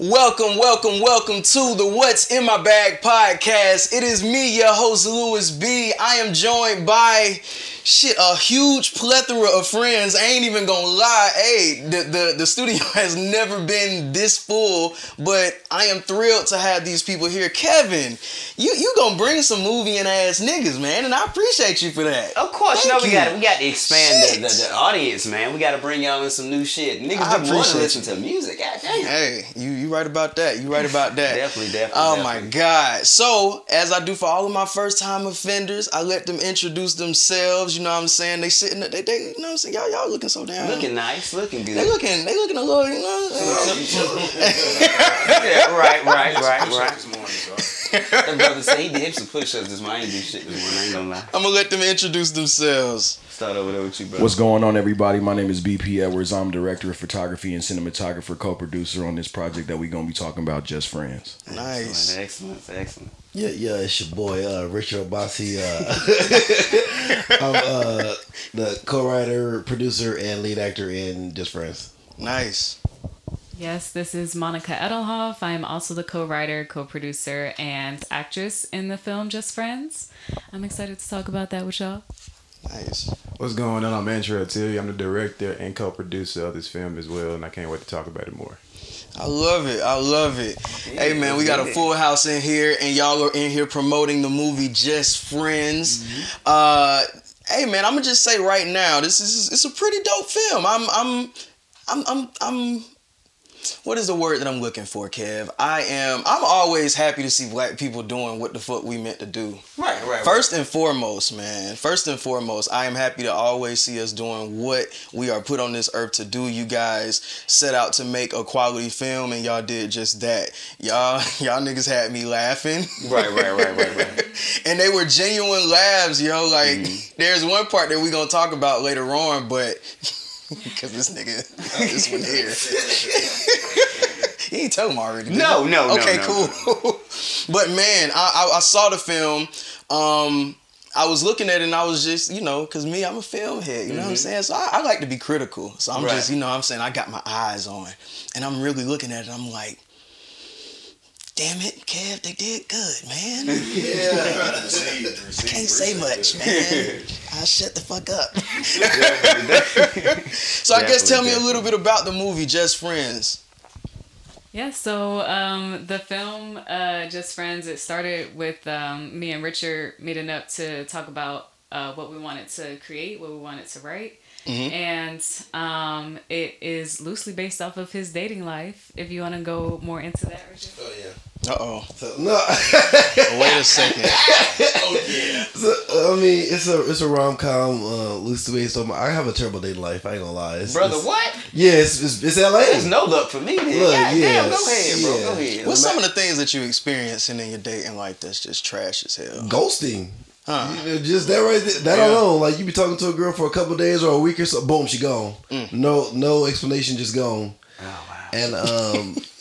Welcome, welcome, welcome to the What's in My Bag podcast. It is me, your host, Louis B. I am joined by shit, a huge plethora of friends. I ain't even gonna lie. Hey, the, the, the studio has never been this full, but I am thrilled to have these people here. Kevin, you you gonna bring some movie and ass niggas, man, and I appreciate you for that. Of course, Thank you know we got we got to expand the, the, the audience, man. We got to bring y'all in some new shit. Niggas just want to listen to music. God damn. Hey, you you right about that. You right about that. Definitely, definitely, Oh my. God. So, as I do for all of my first time offenders, I let them introduce themselves. You know what I'm saying? They sitting there, they, they you know what I'm saying? Y'all, y'all looking so damn. Looking nice, looking good. They looking, they looking a little, you know. yeah, right, right, right, right. This morning, so. That brother said he did some push-ups this morning. I ain't do shit this morning. I ain't gonna lie. I'm gonna let them introduce themselves. Start over there with you, bro. What's going on, everybody? My name is BP Edwards. I'm director of photography and cinematographer, co-producer on this project that we're gonna be talking about, Just Friends. Nice. Excellent, excellent. Yeah, yeah, it's your boy uh, Richard Obasi. Uh, I'm uh, the co-writer, producer, and lead actor in Just Friends. Nice. Yes, this is Monica Edelhoff. I am also the co writer, co producer, and actress in the film Just Friends. I'm excited to talk about that with y'all. Nice. What's going on? I'm Antrell Tilly. I'm the director and co-producer of this film as well, and I can't wait to talk about it more. I love it. I love it. hey man, we got a full house in here, and y'all are in here promoting the movie Just Friends. Uh, hey man, I'm gonna just say right now, this is it's a pretty dope film. I'm I'm I'm I'm I'm. What is the word that I'm looking for, Kev? I am. I'm always happy to see black people doing what the fuck we meant to do. Right, right, right. First and foremost, man. First and foremost, I am happy to always see us doing what we are put on this earth to do. You guys set out to make a quality film, and y'all did just that. Y'all, y'all niggas had me laughing. Right, right, right, right, right. and they were genuine laughs, yo. Like, Mm-hmm. there's one part that we gonna talk about later on, but because this nigga, this one here. he ain't tell him already. No, no, no, Okay, no, cool. but man, I, I I saw the film. Um, I was looking at it and I was just, you know, cause me, I'm a film head. You know what I'm saying? So I, I like to be critical. So I'm Mm-hmm. Right. just, you know, what I'm saying I got my eyes on, and I'm really looking at it. I'm like. Damn it, Kev, they did good, man. I can't say much, man. I'll shut the fuck up. so I guess tell me a little bit about the movie Just Friends. Yeah, so um, the film uh, Just Friends, it started with um, me and Richard meeting up to talk about uh, what we wanted to create, what we wanted to write. And um, it is loosely based off of his dating life. If you want to go more into that, Richard. Oh yeah. Uh oh. So no, Wait a second. oh yeah. so, I mean it's a it's a rom com uh, loosely based on. My, I have a terrible dating life. I ain't gonna lie. It's, Brother, it's- what? Yeah, it's it's, it's L.A. There's no luck for me, man. Look, God yeah, damn, go ahead, bro. yeah. Go ahead. What's some of the things that you experiencing in your dating life that's just trash as hell? Ghosting. Huh. You know, just that right there. That Yeah. alone. Like you be talking to a girl for a couple days or a week or so, boom, she gone. Mm. No no explanation, just gone. Oh, wow. and um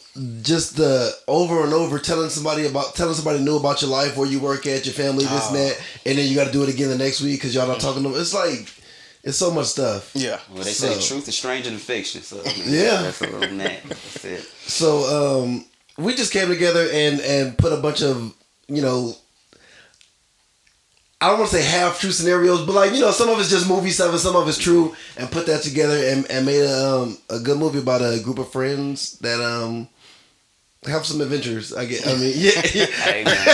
just the over and over telling somebody about telling somebody new about your life where you work at your family this and Oh. that and then you got to do it again the next week because y'all not talking to them it's like it's so much stuff Yeah. Well, they say truth is stranger than fiction. So I mean, Yeah. that's a little net. That's it. so um we just came together and and put a bunch of you know I don't want to say half true scenarios, but like you know, some of it's just movie stuff and some of it's true, and put that together and, and made a, um, a good movie about a group of friends that um have some adventures. I get, I mean, yeah, Hey, man.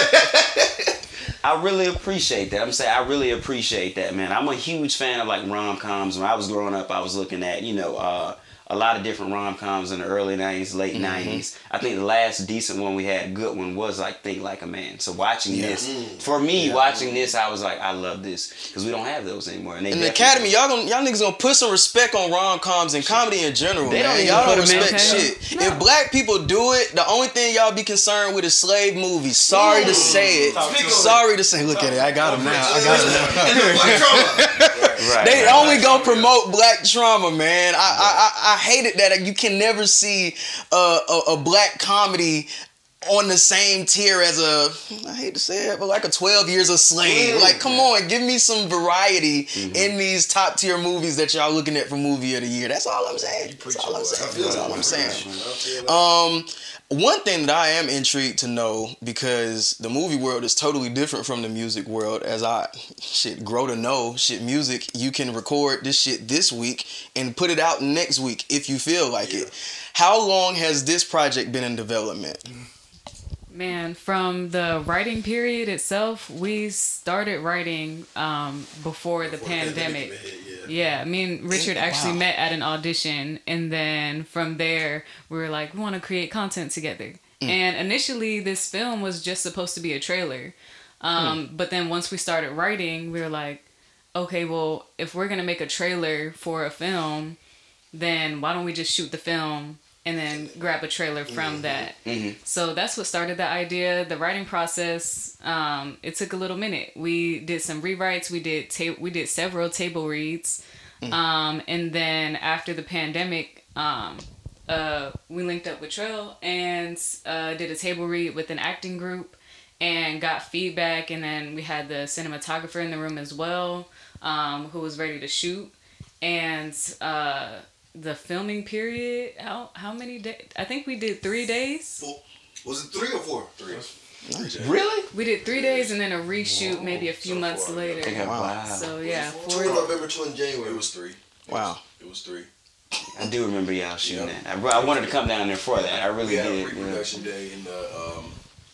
I really appreciate that. I'm saying I really appreciate that, man. I'm a huge fan of like rom coms. When I was growing up, I was looking at you know uh, a lot of different rom coms in the early '90s, late mm-hmm. '90s. I think the last decent one we had, good one, was like Think Like a Man. So watching this, mm. for me, watching this, I was like, I love this because we don't have those anymore. And they In the academy, y'all gonna y'all niggas gonna put some respect on rom coms and comedy in general, They don't man. Y'all don't put 'em in. respect Okay. shit. If black people do it, the only thing y'all be concerned with is slave movies. Sorry to mm. say it. Sorry to say. Look at it. I got him now. I got him now. Right, They right, only right. gonna promote black trauma, man. I I I, I hated that you can never see a, a a black comedy on the same tier as a I hate to say it, but like a Twelve Years a Slave. Like, come on, give me some variety in these top tier movies that y'all looking at for movie of the year. That's all I'm saying. That's all I'm saying. That's all I'm saying. Um, One thing that I am intrigued to know because the movie world is totally different from the music world. As I shit grow to know, shit music you can record this shit this week and put it out next week if you feel like it. How long has this project been in development? Man, from the writing period itself, we started writing um, before, the pandemic. Yeah. me and Richard actually Wow. met at an audition, and then from there, we were like, we want to create content together. And initially, this film was just supposed to be a trailer. Um, But then once we started writing, we were like, okay, well, if we're going to make a trailer for a film, then why don't we just shoot the film and then grab a trailer from that? So that's what started the idea. The writing process, um, it took a little minute. We did some rewrites. We did ta- we did several table reads, um, and then after the pandemic, um, uh, we linked up with Trell and uh, did a table read with an acting group, and got feedback. And then we had the cinematographer in the room as well, um, who was ready to shoot, and. Uh, the filming period, how how many days? I think we did three days. four. Was it three or four? Three. Really? We did three days and then a reshoot maybe a few So months far, later. Okay, wow. So yeah, Two four. in November, two in January. It was three. Wow. It was three. I do remember y'all shooting Yep. that. I, I wanted to come down there for that. I really We had a did. yeah. pre-production day in the um,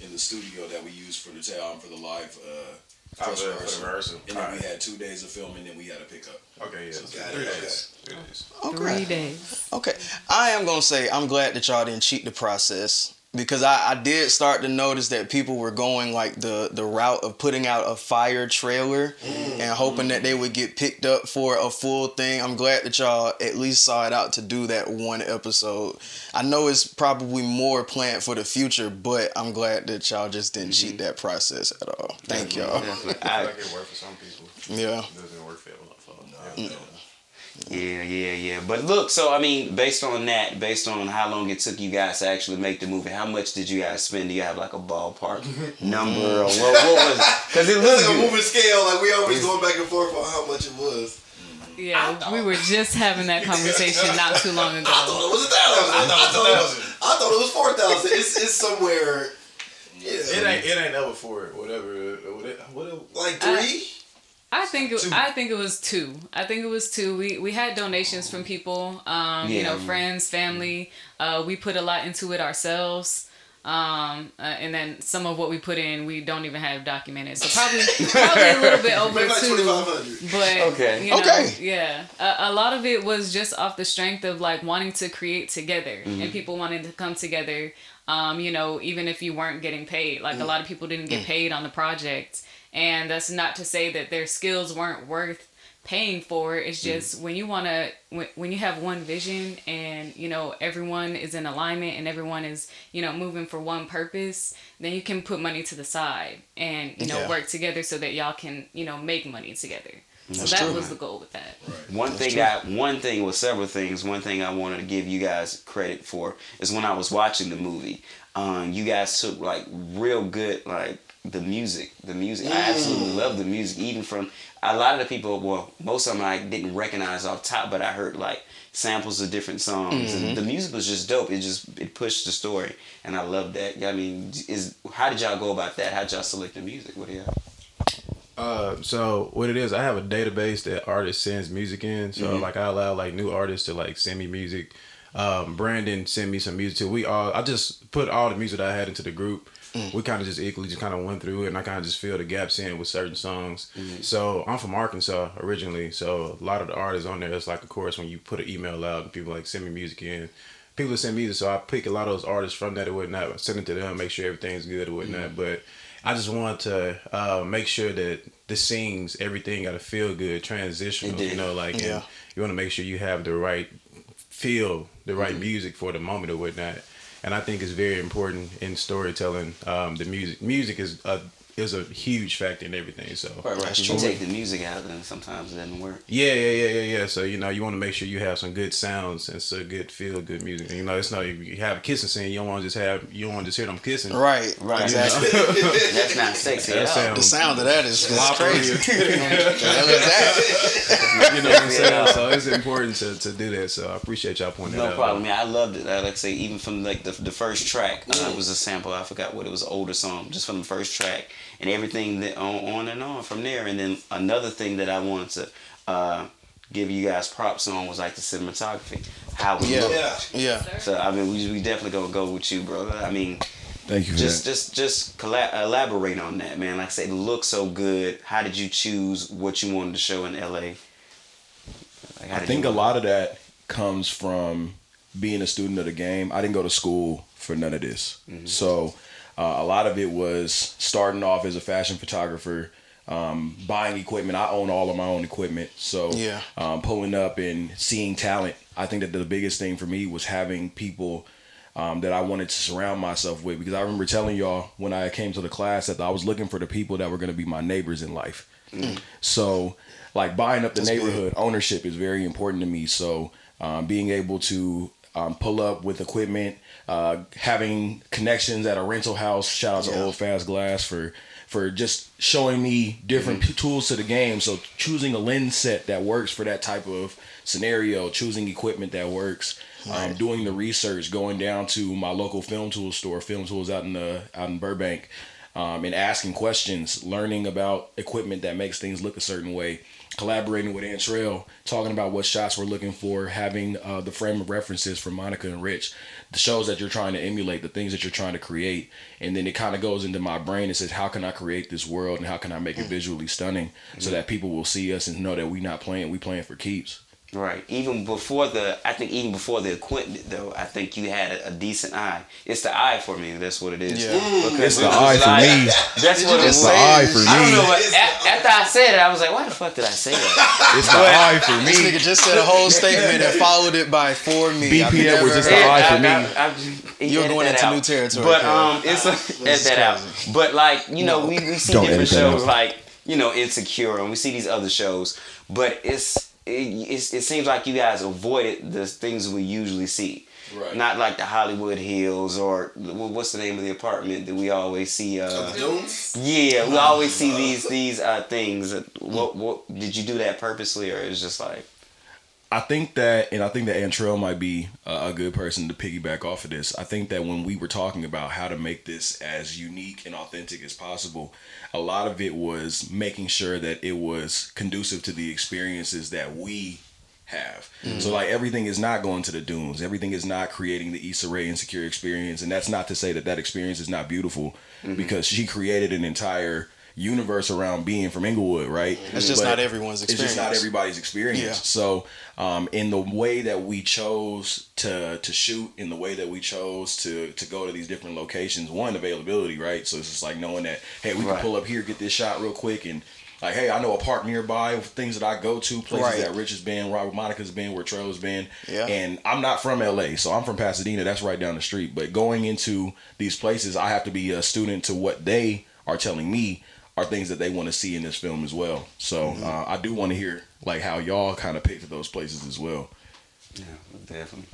in the studio that we used for the town for the live uh, Dress for the- for the rehearsal. rehearsal. And then we had two days of filming, and then we had a pickup. Okay, yeah. So So three it, days. Three days. Okay. Three days. Okay. I am gonna say I'm glad that y'all didn't cheat the process because I, I did start to notice that people were going like the the route of putting out a fire trailer mm. and hoping that they would get picked up for a full thing. I'm glad that y'all at least saw it out to do that one episode. I know it's probably more planned for the future, but I'm glad that y'all just didn't cheat mm-hmm. that process at all. Thank y'all. Definitely. I I, feel like it worked for some people. Yeah. It doesn't work for everyone. Yeah. Yeah, yeah, yeah. But look, so I mean, based on that, based on how long it took you guys to actually make the movie, how much did you guys spend? Do you have like a ballpark number mm. or what, what was? Because it looks like a moving scale. Like we always mm. going back and forth on how much it was. Yeah, we were just having that conversation not too long ago. I thought it was a thousand. I thought it was, I thought it was four thousand. It's it's somewhere. Yeah, It ain't it ain't up for it. Whatever. Whatever. whatever. like three. I think it, I think it was two. I think it was two. We we had donations from people, um, you know, Yeah. friends, family. Uh, we put a lot into it ourselves. Um, uh, and then some of what we put in, we don't even have documented. So probably probably a little bit over like two. twenty five hundred. But Okay. you know, Okay. yeah, a, a lot of it was just off the strength of like wanting to create together and people wanting to come together. Um, you know, even if you weren't getting paid, like a lot of people didn't get paid on the project, and that's not to say that their skills weren't worth paying for. It's just when you want to when, when you have one vision and you know everyone is in alignment and everyone is you know moving for one purpose then you can put money to the side and you know Yeah. work together so that y'all can you know make money together so That's that true. was the goal with that One thing I one thing was several things. One thing I wanted to give you guys credit for is when I was watching the movie. Um, you guys took like real good like the music. The music. I absolutely love the music. Even from a lot of the people, well, most of them I didn't recognize off top, but I heard like samples of different songs. And the music was just dope. It just it pushed the story, and I love that. I mean, is how did y'all go about that? How did y'all select the music? What do y'all? Uh, so what it is, I have a database that artists sends music in. So like I allow like new artists to like send me music. Um, Brandon sent me some music too. We all I just put all the music that I had into the group. Mm. We kind of just equally just kind of went through it, and I kind of just filled the gaps in with certain songs. Mm. So I'm from Arkansas originally, so a lot of the artists on there. It's like, of course, when you put an email out and people like send me music in, people send me music. So I pick a lot of those artists from that and whatnot, send it to them, make sure everything's good and mm. whatnot. But I just want to uh, make sure that the scenes, everything got to feel good, transitional. You know, like Yeah. and you want to make sure you have the right feel, the right music for the moment or whatnot. And I think it's very important in storytelling. Um, the music, music is a, is a huge factor in everything. So Right, right. That's If you take the music out, then sometimes it doesn't work. yeah, yeah, yeah, yeah, yeah. So you know, you want to make sure you have some good sounds and some good feel, good music. You know, it's not if you have a kissing scene, you don't want to just have you don't want to just hear them kissing. Right. Right. Exactly. That's not sexy That at all. The sound of that is is Sloppy. crazy. The hell is that? You know what I'm saying? Yeah. So it's important to, to do that. So I appreciate y'all pointing that No out. problem. Yeah, I loved it. I like I say, even from like the, the first track, uh, it was a sample. I forgot what it was, an older song, just from the first track, and everything that on, on and on from there. And then another thing that I wanted to uh, give you guys props on was like the cinematography, how we Yeah. looked. Yeah. So I mean, we, we definitely gonna go with you, brother. I mean, Thank you for just that. just just colla- elaborate on that, man. Like I said, it looks so good. How did you choose what you wanted to show in LA? Like, I think a lot of that comes from being a student of the game. I didn't go to school for none of this. So uh, a lot of it was starting off as a fashion photographer, um, buying equipment. I own all of my own equipment. So Yeah. um, pulling up and seeing talent. I think that the biggest thing for me was having people um, that I wanted to surround myself with because I remember telling y'all when I came to the class that I was looking for the people that were going to be my neighbors in life. So, like buying up the That's neighborhood ownership is very important to me. So, um, being able to um, pull up with equipment, uh, having connections at a rental house. Shout out to Yeah. Old Fast Glass for for just showing me different Mm-hmm. tools to the game. So choosing a lens set that works for that type of scenario, choosing equipment that works, um, doing the research, going down to my local film tool store, Film Tools out in the out in Burbank, um, and asking questions, learning about equipment that makes things look a certain way, collaborating with Antrell, talking about what shots we're looking for, having uh, the frame of references from Monica and Rich, the shows that you're trying to emulate, the things that you're trying to create, and then it kind of goes into my brain and says, how can I create this world and how can I make it visually stunning so that people will see us and know that we not playing, we playing for keeps. Right. Even before the, I think even before the equipment though, I think you had a, a decent eye. It's the eye for me. That's what it is. Yeah. Because It's the eye for like- me. That's what it was. The eye it? for I don't know me. what. a- After I said it, I was like, "Why the fuck did I say that?" It's the eye for me. This me. nigga just said a whole statement and followed it by for me. BP I've never Edwards is the eye for me. I- I- You're going into out. new territory, But um, it's a, edit that out. But like you know, we, we see different shows like you know Insecure, and we see these other shows. But it's it, it's, it seems like you guys avoided the things we usually see. Right. Not like the Hollywood Hills or what's the name of the apartment that we always see. Uh, yeah, we always see these these uh, things. What what did you do that purposely, or it's just like I think that, and I think that Antrell might be a, a good person to piggyback off of this. I think that when we were talking about how to make this as unique and authentic as possible, a lot of it was making sure that it was conducive to the experiences that we have. So like everything is not going to the dunes. Everything is not creating the Issa Rae insecure experience, and that's not to say that that experience is not beautiful, mm-hmm. because she created an entire universe around being from Inglewood, right? It's just But not everyone's experience. It's just not everybody's experience. Yeah. So, um, in the way that we chose to to shoot, in the way that we chose to to go to these different locations, one availability, right? So it's just like knowing that hey, we can pull up here, get this shot real quick, and like hey, I know a park nearby, things that I go to, places Right. that Rich has been, Robert Monica's been, where Trell's been, Yeah. and I'm not from LA, so I'm from Pasadena. That's right down the street. But going into these places, I have to be a student to what they are telling me are things that they want to see in this film as well. So Mm-hmm. uh, I do want to hear like how y'all kind of picked those places as well. yeah, definitely.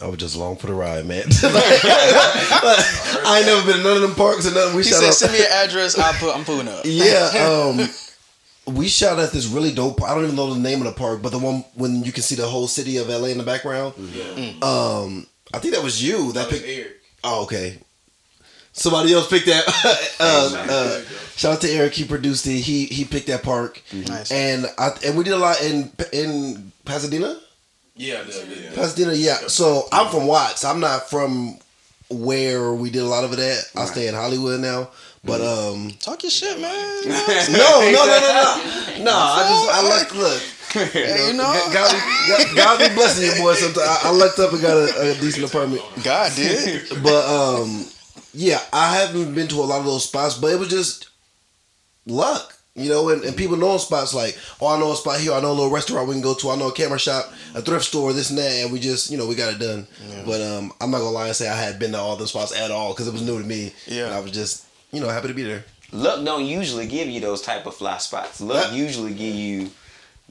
I was just long for the ride, man. I ain't never been in none of them parks or nothing. We He shot said, up. "Send me an address. I'll put. I'm pulling up." yeah, um, we shot at this really dope. I don't even know the name of the park, but the one when you can see the whole city of LA in the background. Yeah. Um, I think that was you that picked. Oh, okay. Somebody else picked that. uh, uh, shout out to Eric. He produced it. He he picked that park, Nice. and I and we did a lot in in Pasadena. Yeah, yeah. Pasadena, yeah. So I'm from Watts. I'm not from where we did a lot of it at. I stay in Hollywood now. But um Talk your shit, man. no, no, no, no, no. No, I just I luck look. Hey, you know, God, be, God, God be blessing you boy sometimes. I, I lucked up and got a, a decent apartment. God did. But um yeah, I haven't been to a lot of those spots, but it was just luck. You know, and, and people know spots like, oh, I know a spot here, I know a little restaurant we can go to, I know a camera shop, a thrift store, this and that, and we just, you know, we got it done. But um, I'm not gonna lie and say I had been to all the spots at all because it was new to me. Yeah. and I was just you know, happy to be there. Luck don't usually give you those type of fly spots. Luck usually give you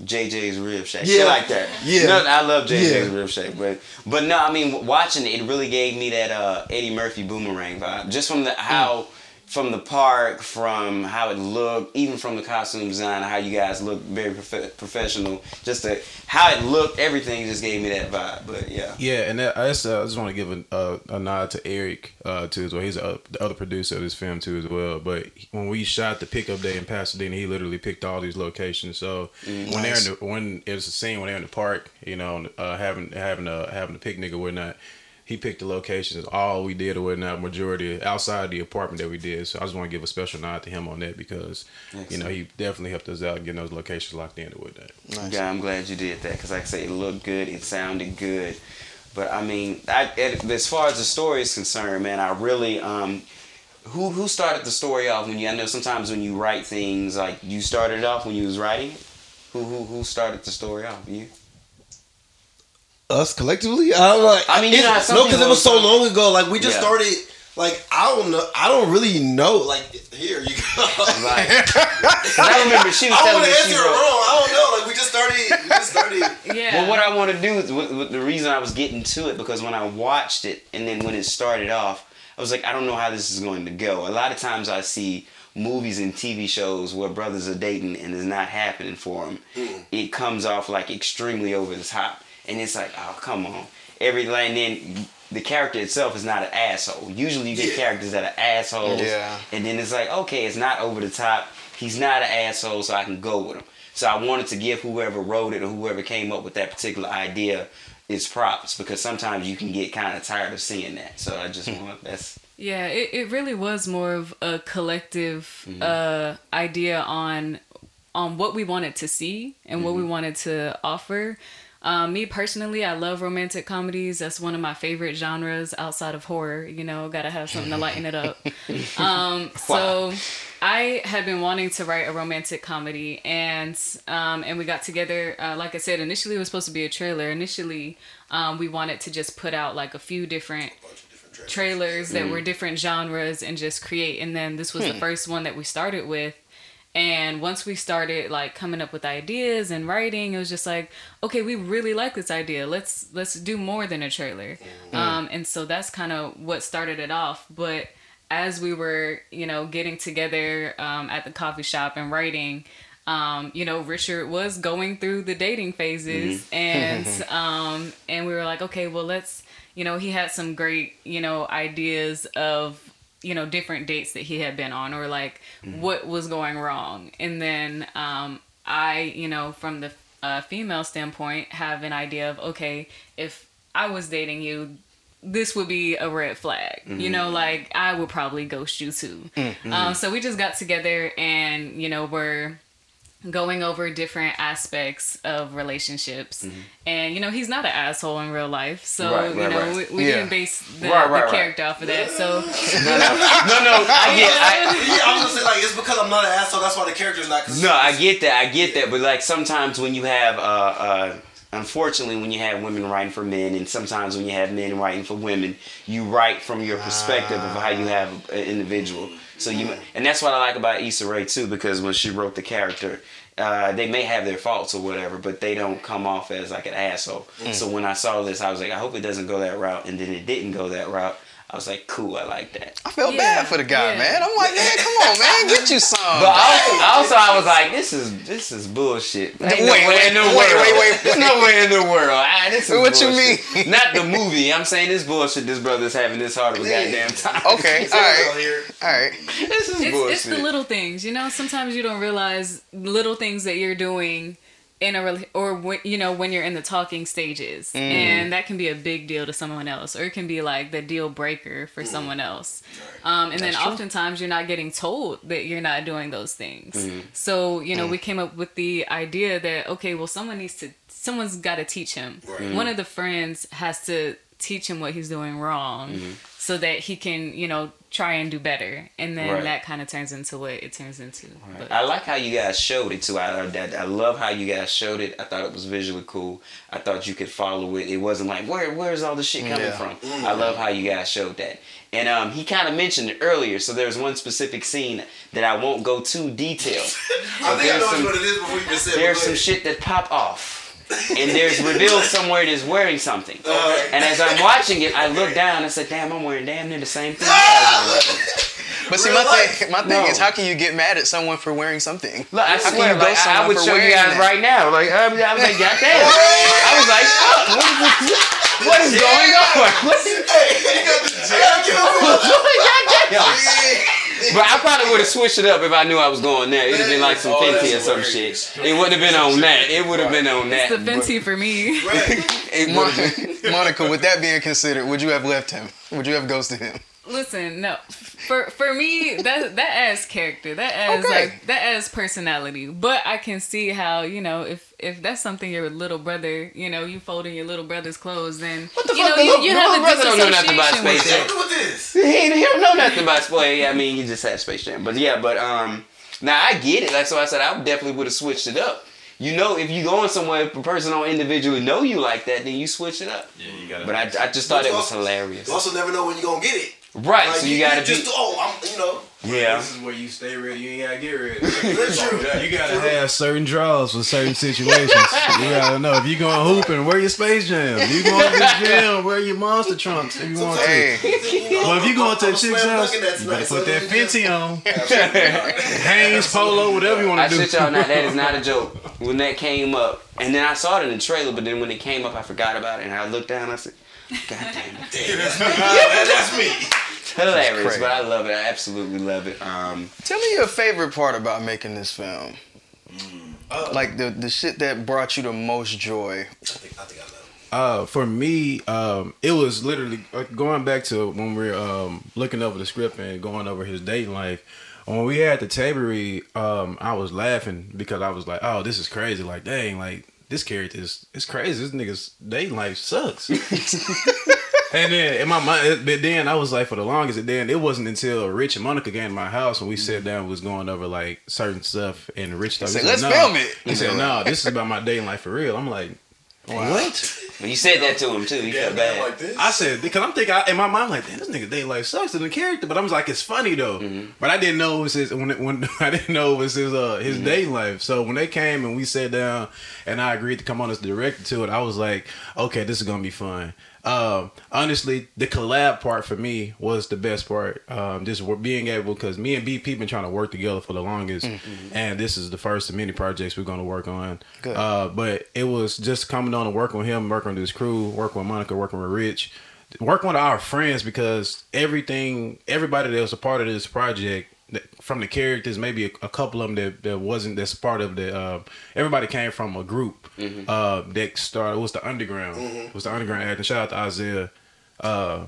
JJ's rib shape. Yeah. Shit like that. Yeah. No, I love JJ's Yeah. rib shape, but but no, I mean watching it, it really gave me that uh, Eddie Murphy boomerang vibe. Just from the how from the park, from how it looked, even from the costume design, how you guys look very prof- professional. Just the how it looked, everything just gave me that vibe. But yeah. Yeah, and that, I just, uh, I just want to give a, a, a nod to Eric uh, too as well. He's the the other producer of this film too as well. But when we shot the pickup day in Pasadena, he literally picked all these locations. So when they're in the, when it's a scene when they're in the park, you know, uh, having having a having a picnic or whatnot. He picked the locations. All we did or whatnot, majority outside the apartment that we did. So I just want to give a special nod to him on that because, you know, he definitely helped us out getting those locations locked in or whatnot. Yeah, I'm glad you did that because, like I say, it looked good, it sounded good. But I mean, I, it- as far as the story is concerned, man, I really um, who who started the story off when you? I know sometimes when you write things, like you started it off when you was writing. it? Who who who started the story off? You? Us collectively, I'm like, I mean, you know no, because it was so long ago. Like we just Yeah. started. Like I don't know. I don't really know. Like here you go. Like, 'cause I remember she was I telling want me to she answer wrote. wrong. I don't know. Like we just started. We just started. Yeah. Well, what I want to do is what, what the reason I was getting to it because when I watched it and then when it started off, I was like, I don't know how this is going to go. A lot of times I see movies and TV shows where brothers are dating and it's not happening for them. Hmm. It comes off like extremely over the top, and it's like, oh come on, every and then the character itself is not an asshole. Usually you get characters that are assholes, Yeah. and then it's like, okay, it's not over the top. He's not an asshole, so I can go with him. So I wanted to give whoever wrote it or whoever came up with that particular idea its props because sometimes you can get kind of tired of seeing that. So I just hmm. want that's Yeah, it, it really was more of a collective mm-hmm. uh, idea on on what we wanted to see and what we mm-hmm. wanted to offer. Um, me personally, I love romantic comedies. That's one of my favorite genres outside of horror. You know, gotta have something to lighten it up. Um, so I had been wanting to write a romantic comedy, and um, and we got together. Uh, like I said, initially it was supposed to be a trailer. Initially, um, we wanted to just put out like a few different trailers that were different genres and just create. And then this was the first one that we started with. And once we started like coming up with ideas and writing, it was just like, okay, we really like this idea. Let's let's do more than a trailer. Um, and so that's kind of what started it off. But as we were, you know, getting together um, at the coffee shop and writing, um, you know, Richard was going through the dating phases, and um, and we were like, okay, well, let's, you know, he had some great, you know, ideas of, you know, different dates that he had been on, or like what was going wrong, and then um, I, you know, from the uh, female standpoint, have an idea of, okay, if I was dating you. This would be a red flag, you know. Like I would probably ghost you too. Um, so we just got together, and you know, we're going over different aspects of relationships and you know he's not an asshole in real life so Mm-hmm. Right, you right, know right. we, we Yeah. didn't base the, Right, right, the right. character off of that so no, no. no, I get, I, Yeah, I was gonna say like it's because I'm not an asshole. That's why the character's not. 'cause no, I get that, I get that. But like sometimes when you have, uh, uh, unfortunately, when you have women writing for men, and sometimes when you have men writing for women, you write from your perspective of how you have an individual. So you, and that's what I like about Issa Rae too, because when she wrote the character. Uh, they may have their faults or whatever, but they don't come off as like an asshole. So when I saw this, I was like, I hope it doesn't go that route, and then it didn't go that route. I was like, cool, I like that. I felt Yeah, bad for the guy, yeah. man. I'm like, man, come on, man, get you some. But also, also, I was like, this is this is bullshit. Ain't Wait, no way wait, in the wait, world. wait, wait, There's no way in the world. Ah, this is What you mean? Not the movie. I'm saying this bullshit. This brother's having this hard of a goddamn time. okay, all right, all right. this is it's, bullshit. it's the little things you know sometimes you don't realize little things that you're doing in a rela- or when, you know when you're in the talking stages Mm. and that can be a big deal to someone else or it can be like the deal breaker for Mm. someone else um, and then oftentimes you're not getting told that you're not doing those things Mm-hmm. so you Mm. know we came up with the idea that okay well someone needs to someone's got to teach him one of the friends has to teach him what he's doing wrong so that he can you know try and do better and then Right. that kind of turns into what it turns into but I like how you guys showed it too. I, I I love how you guys showed it. I thought it was visually cool. I thought you could follow it. It wasn't like where where's all this shit coming Yeah. from. I love how you guys showed that. And um, he kind of mentioned it earlier. So there's one specific scene that I won't go too detailed. I think I there's know some- what it is before you even said. there's some shit that pop off. And there's revealed somewhere it is wearing something. ahead. And as I'm watching it, I look down and said, "Damn, I'm wearing damn near the same thing." you guys are wearing." But see, Real my life. thing, my thing No. is, how can you get mad at someone for wearing something? Look, I How can swear, you like, I- I would for show you guys that? right now. Like, I was, I was like, God damn. I was like, fuck, what is, what is going on? What is, but I probably would have switched it up if I knew I was going there. It'd have been like some Oh, Fenty or some shit. It wouldn't have been on that. It would have been on that. It's the Fenty for me but It would have been. Mon- Monica, with that being considered, would you have left him? Would you have ghosted him? Listen no for for me that that adds character that adds Okay. like that adds personality but i can see how you know if if that's something your little brother you know you folding your little brother's clothes then What the you fuck? know The you, little- you the have little a brother don't know nothing about Space. Jam. What this? He, ain't- he don't know nothing about sport. Yeah, I mean, he just had Space Jam. But yeah, but um, now I get it. Like so, I said I definitely would have switched it up. You know, if you going somewhere, if a person don't individually know you like that, then you switch it up. Yeah, you gotta. But I, I just thought it was hilarious. You also never know when you're gonna get it. Right, Like, so you gotta just be. oh, I'm you know. Yeah. This is where you stay ready. You ain't gotta get ready. That's true. You gotta have certain draws for certain situations. You gotta know if you going hooping, wear your space jam. If you going to the gym, wear your monster trunks if you want to. Hey, Well, if you going to I'm the chick's house, you better tonight, put that so- Fenty on. Hanes polo, whatever you want to do. I shit y'all not. That is not a joke. When that came up, and then I saw it in the trailer, but then when it came up, I forgot about it, and I looked down. I said, "God damn it, Damn, that's me. Yeah, that's me. hilarious!" But I love it. I absolutely love it. Um, tell me your favorite part about making this film. Like the the shit that brought you the most joy. I think I think I know. Uh, for me, um, it was literally uh, going back to when we were um, looking over the script and going over his dating life. When we had the table read, um, I was laughing because I was like, "Oh, this is crazy! Like, dang, like this character is it's crazy. This nigga's dating life sucks." and then in my mind, but then I was like, for the longest, and then it wasn't until Rich and Monica came to my house and we sat down, and was going over like certain stuff, and Rich thought, Said, "Let's "No." film it." He said, "No, this is about my dating life for real." I'm like, "What?" but you said that to him too. He Yeah, felt bad. like this. I said because I'm thinking I, in my mind like, damn, this nigga dating life sucks in the character, but I was like, it's funny though. But I didn't know it was his when it, when I didn't know it was his uh his dating life. So when they came and we sat down and I agreed to come on as the director to it, I was like, okay, this is gonna be fun. Um, honestly, the collab part for me was the best part. Um, just being able because me and BP been trying to work together for the longest, and this is the first of many projects we're gonna work on. Uh, but it was just coming on and working with him, working with his crew, working with Monica, working with Rich, working with our friends because everything, everybody that was a part of this project, from the characters, maybe a, a couple of them that, that wasn't that's part of the. Uh, everybody came from a group uh, that started. Was the underground. It was the underground acting. Shout out to Isaiah. Uh,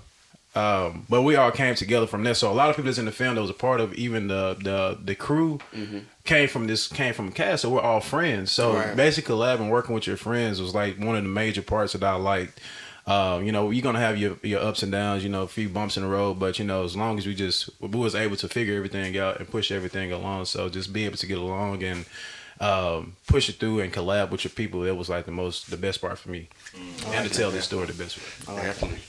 um, but we all came together from there. So a lot of people that's in the film that was a part of even the the the crew came from this came from cast. So we're all friends. So Right. basically, collabing, working with your friends was like one of the major parts that I liked. Um, you know, you're gonna have your your ups and downs. You know, a few bumps in the road, but you know, as long as we just we was able to figure everything out and push everything along. So just be able to get along and um, push it through and collab with your people. That was like the most the best part for me, and to tell this story the best way. Definitely.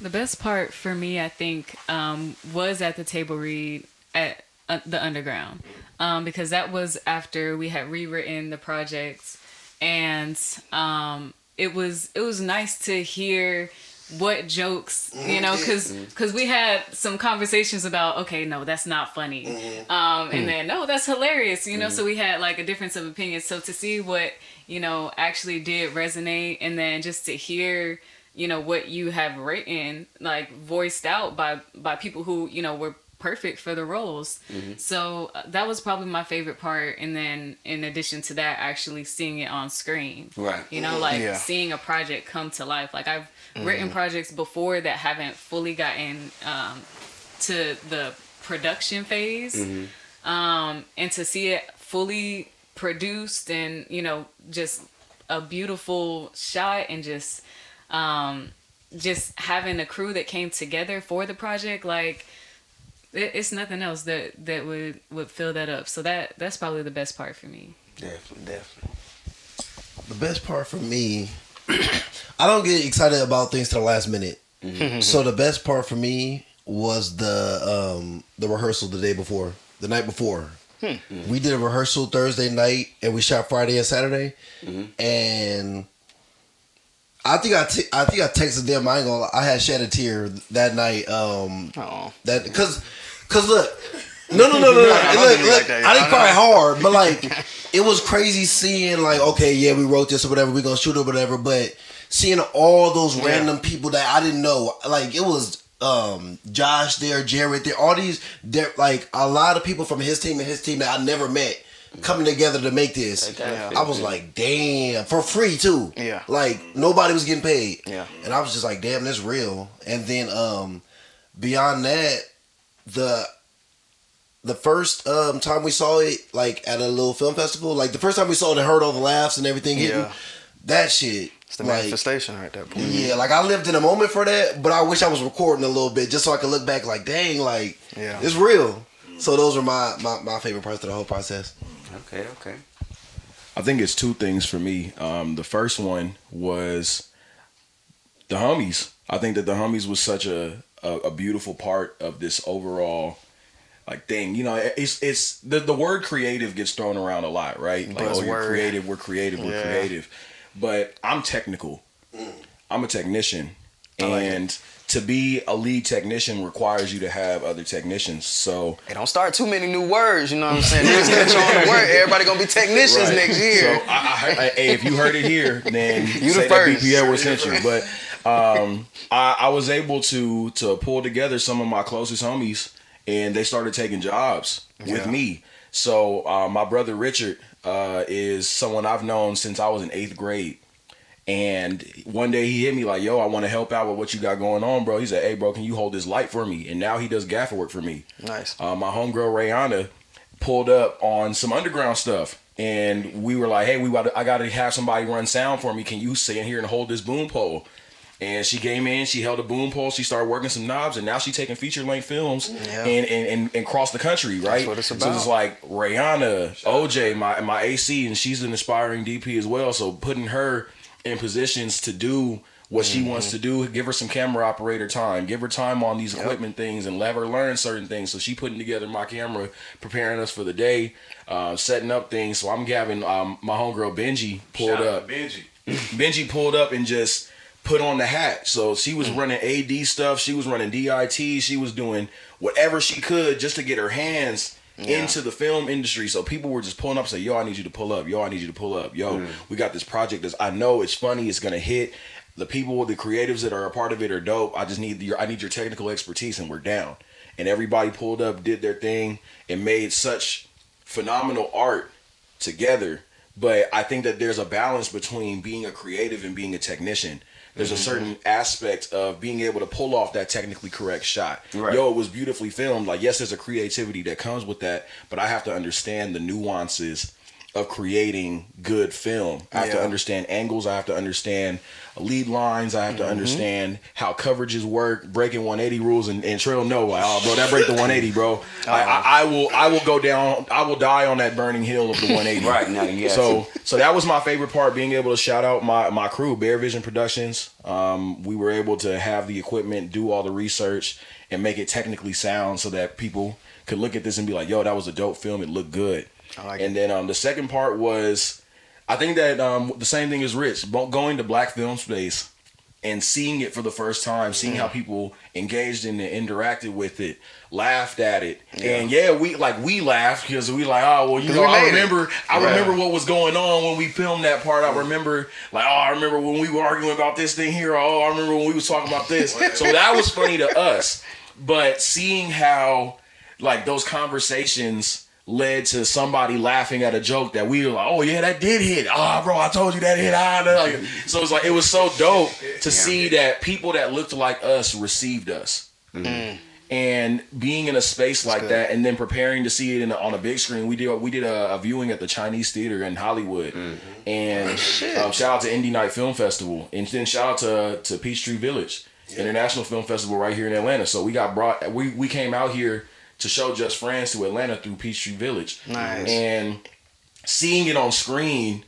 The best part for me, I think, um, was at the table read at uh, the underground, um, because that was after we had rewritten the project, and um, it was it was nice to hear what jokes you know mm-hmm. because because mm-hmm. we had some conversations about okay no that's not funny. Mm-hmm. Um and mm. then no that's hilarious you know mm. so we had like a difference of opinion. So to see what you know actually did resonate and then just to hear you know what you have written like voiced out by by people who you know were perfect for the roles. So uh, that was probably my favorite part. And then in addition to that actually seeing it on screen. Right. you know like Yeah. seeing a project come to life. Like i've written projects before that haven't fully gotten um, to the production phase. Um, and to see it fully produced and you know just a beautiful shot and just um, just having a crew that came together for the project, like it, it's nothing else that that would would fill that up. So that that's probably the best part for me. Definitely, definitely. The best part for me, I don't get excited about things to the last minute. so the best part for me was the um the rehearsal the day before, the night before. We did a rehearsal Thursday night and we shot Friday and Saturday, and I think I I think I texted them. I ain't gonna. lie, I had shed a tear that night. Um, Oh. that because because look, no no no no no. Don't look, look, like that. I didn't cry hard, but like it was crazy seeing like okay yeah we wrote this or whatever we gonna shoot it or whatever, but seeing all those random people that I didn't know like it was um Josh there, Jared there, all these there like a lot of people from his team and his team that I never met coming together to make this. Yeah. I was like, damn, for free too. Yeah. Like nobody was getting paid. Yeah. And I was just like, damn, that's real. And then um beyond that, the the first um time we saw it, like at a little film festival, like the first time we saw it and heard all the laughs and everything hitting, Yeah. that shit. It's the like, manifestation right there. point. yeah, like I lived in a moment for that, but I wish I was recording a little bit just so I could look back like, dang, like Yeah. it's real. So those are my, my my favorite parts of the whole process. Okay, okay. I think it's two things for me. Um, the first one was the homies. I think that the homies was such a, a, a beautiful part of this overall like thing. You know, it's it's the, the word creative gets thrown around a lot, right? Like, oh, you're Buzzword. creative, we're creative, we're Yeah. creative. But I'm technical. I'm a technician. and to be a lead technician requires you to have other technicians. So Hey, don't start too many new words. You know what I'm saying? Niggas get you on the word. Everybody gonna be technicians Right. next year. So I, I, heard- hey, if you heard it here, then You say the that first. BP Edwards sent you. But um, I, I was able to to pull together some of my closest homies, and they started taking jobs with Yeah. me. So uh, my brother Richard uh, is someone I've known since I was in eighth grade. And one day he hit me like, "Yo, I want to help out with what you got going on, bro." He said, "Hey, bro, can you hold this light for me?" And now he does gaffer work for me. nice. Uh, my homegirl Rayana pulled up on some underground stuff, and we were like, "Hey, we got I got to have somebody run sound for me. Can you sit in here and hold this boom pole?" And she came in, she held a boom pole, she started working some knobs, and now she's taking feature length films Yeah. and, and, and, and across the country, right? what it's So it's like Rihanna, OJ, my my AC, and she's an aspiring DP as well. So putting her in positions to do what she wants Mm-hmm. to do, give her some camera operator time, give her time on these equipment things, and let her learn certain things. So she putting together my camera, preparing us for the day, uh, setting up things. So I'm having um, my homegirl Benji pulled Shout up. Benji. Benji pulled up and just put on the hat. So she Mm. was running AD stuff. She was running DIT. She was doing whatever she could just to get her hands into the film industry. So people were just pulling up, say, "Yo, I need you to pull up. Yo, I need you to pull up. Yo, Mm. we got this project. That's I know it's funny. It's gonna hit." The people, the creatives that are a part of it are dope. I just need your, I need your technical expertise, and we're down. And everybody pulled up, did their thing, and made such phenomenal art together. But I think that there's a balance between being a creative and being a technician. There's a mm-hmm. certain aspect of being able to pull off that technically correct shot. Right. Yo, it was beautifully filmed. Like, yes, there's a creativity that comes with that, but I have to understand the nuances of creating good film. I have to understand angles. I have to understand lead lines. I have to understand how coverages work, breaking 180 rules, and, and Trell no, like, oh, bro, that break the 180, bro. I, I, I will, I will go down. I will die on that burning hill of the 180. Right now, So, so that was my favorite part, being able to shout out my my crew, Bear Vision Productions. Um, we were able to have the equipment, do all the research, and make it technically sound so that people could look at this and be like, "Yo, that was a dope film. It looked good." Like and then um, the second part was, I think that um, the same thing as Rich, going to Black Film Space and seeing it for the first time, seeing how people engaged in it, interacted with it, laughed at it, and yeah, we like we laughed because we like, oh well, you know, I made it. remember, I Right. remember what was going on when we filmed that part. I remember like, oh, I remember when we were arguing about this thing here. Oh, I remember when we was talking about this. so that was funny to us, but seeing how like those conversations led to somebody laughing at a joke that we were like, oh yeah, that did hit. Ah, bro, I told you that hit. Ah, like, so it's like it was so dope to see that people that looked like us received us. and being in a space like good. that, and then preparing to see it in a, on a big screen. We did we did a, a viewing at the Chinese Theater in Hollywood, and um, shout out to Indie Night Film Festival, and then shout out to to Peachtree Village International Film Festival right here in Atlanta. So we got brought. We we came out here to show Just Friends to Atlanta through Peachtree Village, Nice. and seeing it on screen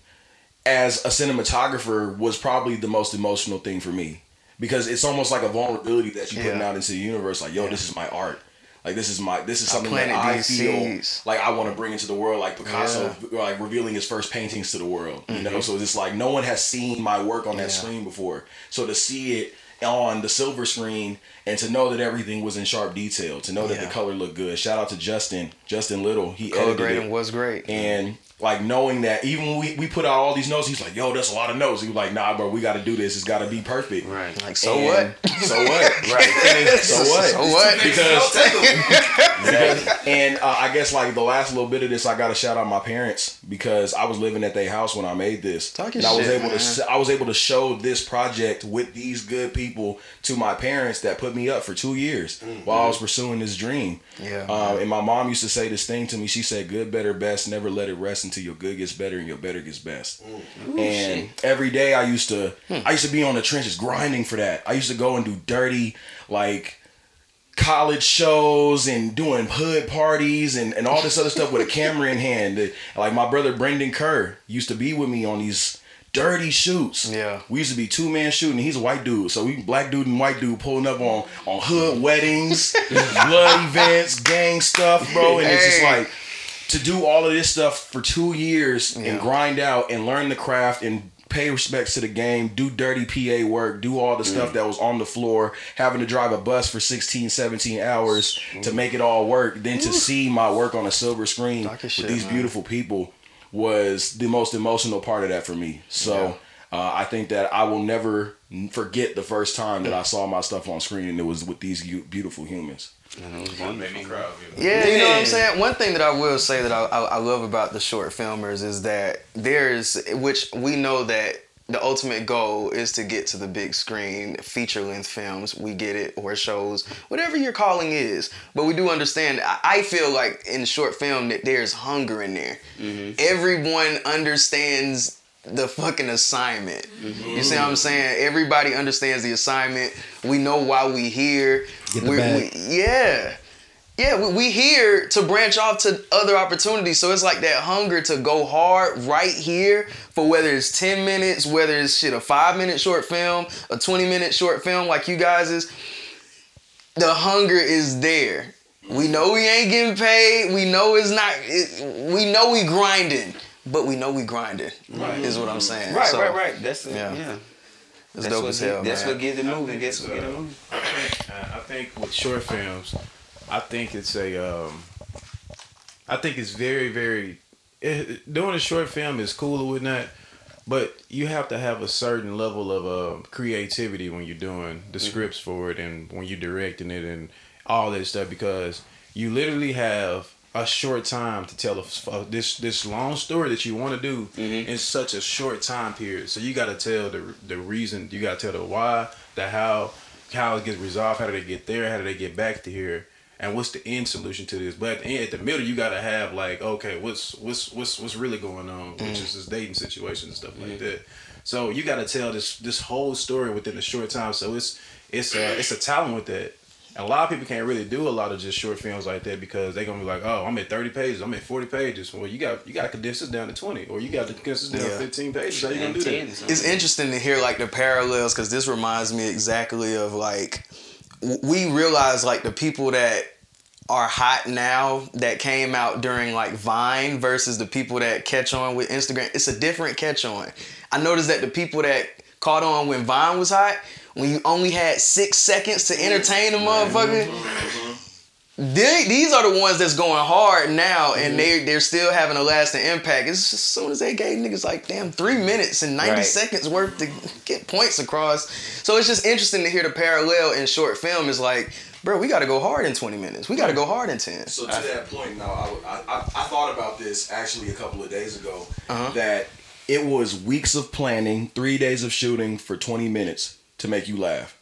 as a cinematographer was probably the most emotional thing for me because it's almost like a vulnerability that you're putting out into the universe. Like, yo, this is my art. Like this is my this is something that I feel like I want to bring into the world. Like Picasso, like revealing his first paintings to the world. You know, so it's like no one has seen my work on that Mm-hmm. Yeah. screen before. So to see it on the silver screen and to know that everything was in sharp detail, to know that Yeah. the color looked good. Shout out to Justin, Justin Little. He Color edited grading it. was great. And like knowing that even when we, we put out all these notes, he's like, yo, that's a lot of notes. He was like, nah, bro, we got to do this. It's got to be perfect. Right. Like, so And- what? So what? right. So what? So what? Because and uh, I guess like the last little bit of this, I got to shout out my parents because I was living at their house when I made this, Talk your and I was shit, able man. to s- I was able to show this project with these good people to my parents that put me up for two years while I was pursuing this dream. Yeah. Um, and my mom used to say this thing to me. She said, "Good, better, best. Never let it rest until your good gets better and your better gets best." and every day I used to I used to be on the trenches grinding for that. I used to go and do dirty like college shows and doing hood parties and, and all this other stuff with a camera in hand. Like my brother Brendan Kerr used to be with me on these dirty shoots. Yeah. We used to be two man shooting. He's a white dude. So we black dude and white dude pulling up on on hood weddings, blood events, gang stuff, bro. And it's just like to do all of this stuff for two years Yeah. and grind out and learn the craft and pay respects to the game, do dirty PA work, do all the Mm. stuff that was on the floor, having to drive a bus for 16, 17 hours to make it all work, then to see my work on a silver screen Talk with shit, these man. beautiful people was the most emotional part of that for me. So uh, I think that I will never forget the first time that I saw my stuff on screen and it was with these beautiful humans. Made me cry. Yeah, you know what I'm saying. One thing that I will say that I, I, I love about the short filmers is that there's, which we know that the ultimate goal is to get to the big screen, feature length films. We get it, or shows, whatever your calling is. But we do understand. I, I feel like in short film that there's hunger in there. Mm-hmm. Everyone understands the fucking assignment. You see what I'm saying? Everybody understands the assignment. We know why we here. We- yeah. Yeah, we, we here to branch off to other opportunities. So it's like that hunger to go hard right here for whether it's 10 minutes, whether it's shit, a five minute short film, a 20 minute short film like you guys is. The hunger is there. We know we ain't getting paid. We know it's not, it, we know we grinding, but we know we grinding, is what I'm saying. Right, So, right, right. That's it. Yeah. Yeah. It's That's dope what as get- hell, That's man. what gets it moving. That's what get it moving. I think, uh, I think with short films, I think it's a, um, I think it's very, very, it, doing a short film is cool or whatnot, but you have to have a certain level of uh, creativity when you're doing the scripts for it and when you're directing it and all that stuff because you literally have a short time to tell a, uh, this this long story that you want to do in such a short time period. So you got to tell the the reason, you got to tell the why, the how, how it gets resolved, how did they get there, how did they get back to here, and what's the end solution to this. But at the, end, at the middle, you got to have like, okay, what's what's what's what's really going on, which is this dating situation and stuff like that. So you got to tell this this whole story within a short time. So it's it's a it's a talent with that. And a lot of people can't really do a lot of just short films like that because they're gonna be like, oh, I'm at 30 pages, I'm at 40 pages. Well, you got you got to condense this down to 20, or you got to condense this down Yeah. to 15 pages. How you gonna do that? it's interesting to hear like the parallels because this reminds me exactly of like we realize like the people that are hot now that came out during like Vine versus the people that catch on with Instagram. It's a different catch on. I noticed that the people that caught on when Vine was hot, when you only had six seconds to entertain a mm-hmm. motherfucker. Mm-hmm. They, these are the ones that's going hard now, and mm-hmm. they they're still having a lasting impact. It's just as soon as they gave niggas like damn three minutes and ninety Right. seconds worth to get points across. So it's just interesting to hear the parallel in short film. Is like, bro, we got to go hard in twenty minutes. We got to go hard in ten. So to that point, now I, I, I, I thought about this actually a couple of days ago Uh-huh. that it was weeks of planning, three days of shooting for 20 minutes to make you laugh.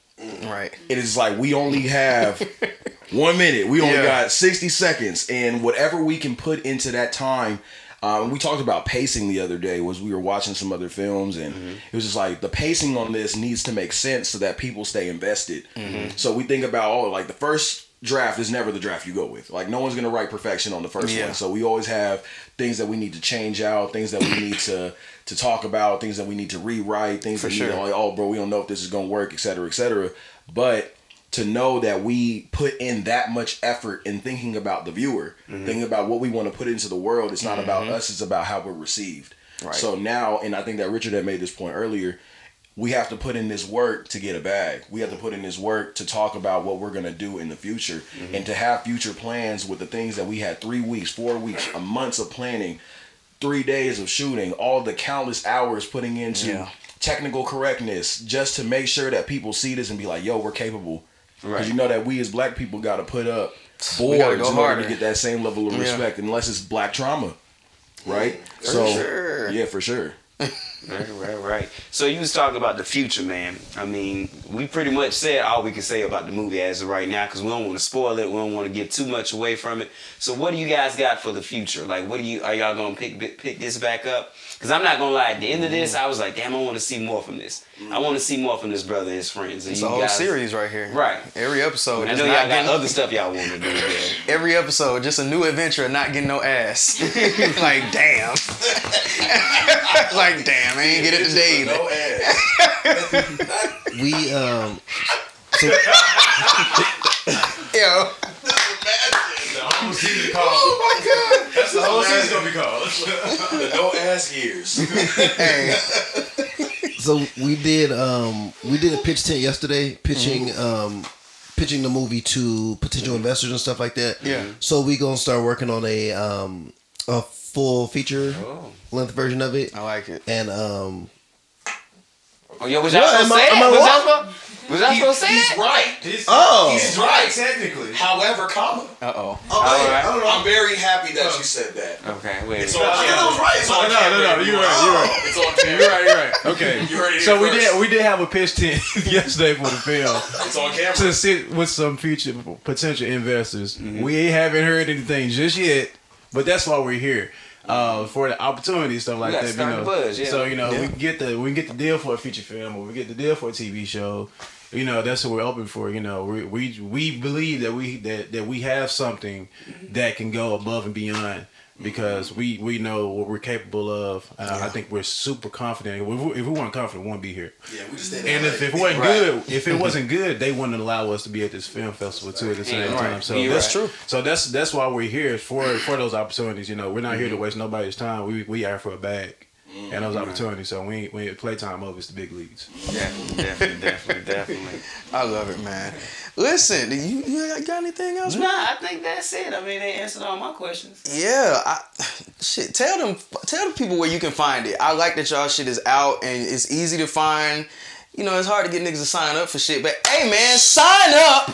Right. It is like we only have One minute. We only Yeah. got 60 seconds. And whatever we can put into that time. Um, we talked about pacing the other day was we were watching some other films and it was just like the pacing on this needs to make sense so that people stay invested. So we think about oh like the first draft is never the draft you go with. Like no one's gonna write perfection on the first Yeah. one. So we always have things that we need to change out, things that we need to to talk about, things that we need to rewrite, things For that sure. you know, like, oh bro, we don't know if this is gonna work, et cetera, et cetera. But to know that we put in that much effort in thinking about the viewer, Mm-hmm. thinking about what we want to put into the world, it's not about us, it's about how we're received. Right. So now, and I think that Richard had made this point earlier, we have to put in this work to get a bag. We have to put in this work to talk about what we're gonna do in the future Mm-hmm. and to have future plans with the things that we had three weeks, four weeks, a months of planning, three days of shooting, all the countless hours putting into Yeah. technical correctness just to make sure that people see this and be like, yo, we're capable. Because Right. you know that we as black people got to put up boards go in order to get that same level of Yeah. respect, unless it's black trauma, right? For so sure. yeah, for sure. Right, right, right. So you was talking about the future, man. I mean, we pretty much said all we can say about the movie as of right now because we don't want to spoil it. We don't want to give too much away from it. So what do you guys got for the future? Like, what do you are y'all gonna pick pick this back up? Because I'm not gonna lie. At the end of this, I was like, damn, I want to see more from this. I want to see more from this brother and his friends. And It's a whole guys- series right here. Right. Every episode. I just know y'all got other stuff y'all want to do. There. Every episode, just a new adventure of not getting no ass. like, damn. like, damn, I ain't get it today. No ass. We um. So Yo. That's The whole season called. Oh my god. That's the whole season gonna be called. The no ass years. Hey. so we did um we did a pitch tent yesterday pitching Mm-hmm. um pitching the movie to potential investors and stuff like that. Yeah. So we gonna start working on a um a full feature Oh. length version of it I like it. and um Oh, yo, was y'all Yeah, supposed to am I- say am that? I Was y'all what? supposed- was y'all supposed to say He's that? right. oh He's right. Technically. However, comma. Uh oh. Oh, All right. I don't know. I'm very happy that you said that. Okay, wait. It's a on minute. camera. was right. It's It's on No, no, camera. no, no, you're right, you're right. It's on camera. You're right, you're right. Okay. You heard it So we first. did we did have a pitch tent yesterday for the film It's on camera. to sit with some future potential investors. Mm-hmm. We haven't heard anything just yet, but that's why we're here. Uh, for the opportunity stuff like that, you know. the buzz, yeah. So you know, Yeah. we get the we can get the deal for a feature film, or we get the deal for a TV show. You know, that's what we're open for. You know, we we, we believe that we that, that we have something that can go above and beyond because we we know what we're capable of. Uh, I think we're super confident. If we, if we weren't confident, we wouldn't be here. Yeah, we just And if it wasn't Right. good, if it wasn't good, they wouldn't allow us to be at this film festival too at the same time. So that's right. true. So that's that's why we're here for for those opportunities. You know, we're not here to waste nobody's time. We we are for a bag and those mm-hmm. opportunities. So we we playtime over is the big leagues. Definitely, definitely, definitely, definitely. I love it, man. Listen, do you, you got anything else? Nah, I think that's it. I mean, they answered all my questions. Yeah, I, shit. Tell them, tell the people where you can find it. I like that y'all shit is out and it's easy to find. You know, it's hard to get niggas to sign up for shit, but hey, man, sign up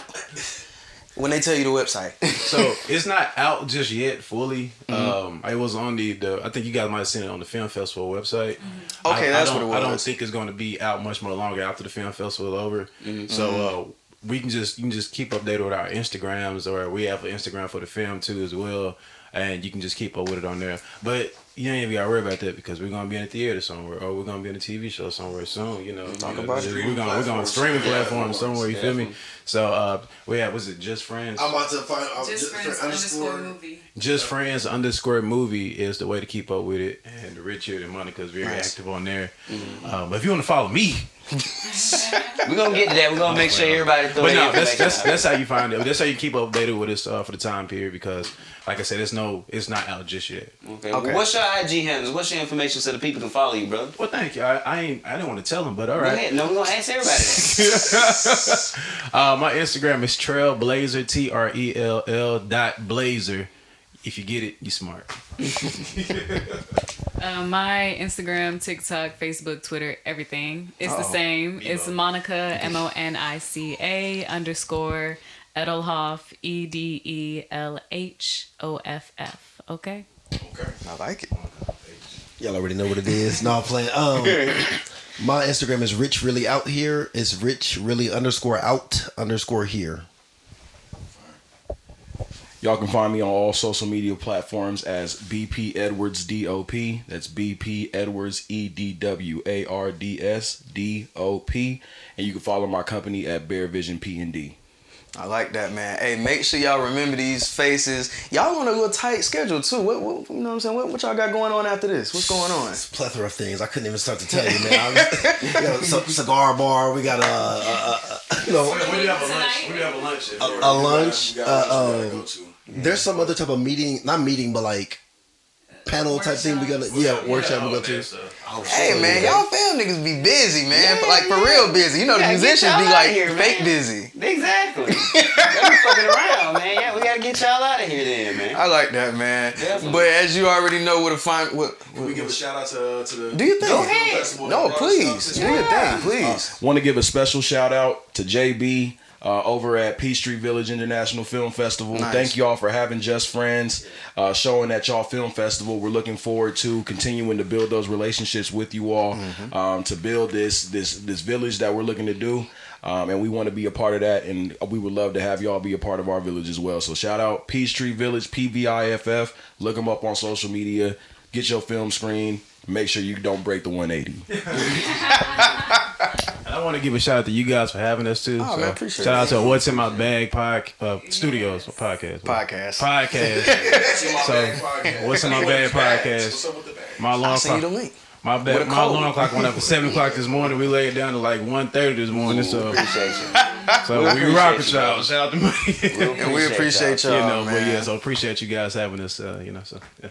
when they tell you the website. So it's not out just yet fully. Um, it was on the, the I think you guys might have seen it on the film festival website. Okay, I, that's I what don't, it I don't think it's going to be out much more longer after the film festival is over. So uh, we can just you can just keep updated with our Instagrams, or we have an Instagram for the film too as well, and you can just keep up with it on there. But you ain't even got to worry about that because we're gonna be in a theater somewhere, or we're gonna be in a TV show somewhere soon. You know, talk about it. We're gonna we're gonna streaming platforms somewhere. You feel me? So uh, we have was it just friends? I'm about to find. I'm Just friends underscore movie. Just friends underscore movie is the way to keep up with it, and Richard and Monica's very Nice. active on there. Um, but if you want to follow me, We're gonna get to that. We're gonna make sure everybody throw but no, that's that's out. that's how you find it. That's how you keep updated with this uh, for the time period because, like I said, it's no, it's not out just yet. Okay. Okay. Well, what's your IG handles? What's your information so the people can follow you, bro? Well, thank you. I, I ain't, I didn't want to tell them, but all right. Go ahead. No, we're gonna ask everybody that. My Instagram is Trailblazer T R E L L dot Blazer. If you get it, you smart. Uh, my Instagram, TikTok, Facebook, Twitter, everything. It's the same. It's Monica M O N I C A underscore Edelhoff E D E L H O F F. Okay. Okay. I like it. Y'all already know what it is. No, I'm playing. Um, my Instagram is rich really out here. It's rich really underscore out underscore here. Y'all can find me on all social media platforms as BP Edwards DOP. That's BP Edwards E D W A R D S D O P. And you can follow my company at Bear Vision P and D. I like that, man. Hey, make sure y'all remember these faces. Y'all on a little tight schedule too. What, what you know what I'm saying? What, what y'all got going on after this? What's going on? It's a plethora of things. I couldn't even start to tell you, man. I was, we got a c- cigar bar. We got a, a, a, a you know, We do have a lunch. We do you have a lunch. A- a lunch, We uh, um, go to. there's some other type of meeting, not meeting, but like panel type thing. We got to yeah, workshop we go to. Oh, Hey shit, man, y'all fam niggas be busy, man. Yeah, For- like for real busy. You know the musicians be like here, fake man. busy. Exactly. Y'all fucking around, man. Yeah, we gotta get y'all out of here then, man. I like that, man. Definitely. But as you already know, what to find. What, Can we give a shout out to to the do you think? Go ahead. No, please. up Do your year? thing, please. Uh, Want to give a special shout out to JB uh, over at Peachtree Village International Film Festival. Nice. Thank y'all for having Just Friends, uh, showing at y'all film festival. We're looking forward to continuing to build those relationships with you all, um, to build this this this village that we're looking to do. Um, and we want to be a part of that, and we would love to have y'all be a part of our village as well. So shout out Peachtree Village, PVIFF. Look them up on social media. Get your film screen. Make sure you don't break the 180. I want to give a shout out to you guys for having us too. Oh, so man, appreciate shout out to What's in My Bag pod, uh, Studios podcast. Podcast. Podcast. What's in my So. What's in my bag podcast? What's up with? My I'll send you clock. the link. My bad. My code. alarm clock went up at seven o'clock this morning. We laid it down to like 1.30 this morning. So, Appreciate you. so We we rock with you, y'all. Shout out to me. And we appreciate y'all, you know, man. but yeah, so appreciate you guys having us. Uh, you know, so yeah.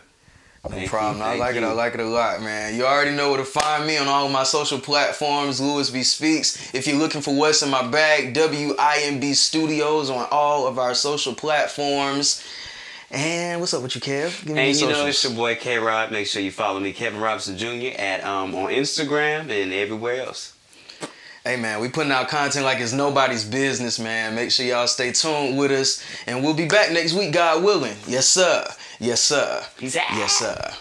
No problem. you, I like it. I like it a lot, man. You already know where to find me on all of my social platforms. Lewis B Speaks. If you're looking for what's in my bag, WIMB Studios on all of our social platforms. And what's up with you, Kev? Give me And you know it's socials. your boy K Rob. Make sure you follow me, Kevin Robinson Jr. at um on Instagram and everywhere else. Hey man, we putting out content like it's nobody's business, man. Make sure y'all stay tuned with us, and we'll be back next week, God willing. Yes, sir. Yes, sir. Peace out. Yes, sir.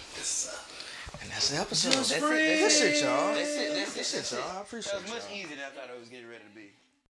And that's the episode. That's it, that's shit, it. y'all. That's it. That's it. Shit, That's it. y'all. I appreciate That was much y'all. easier than I thought it was getting ready to be.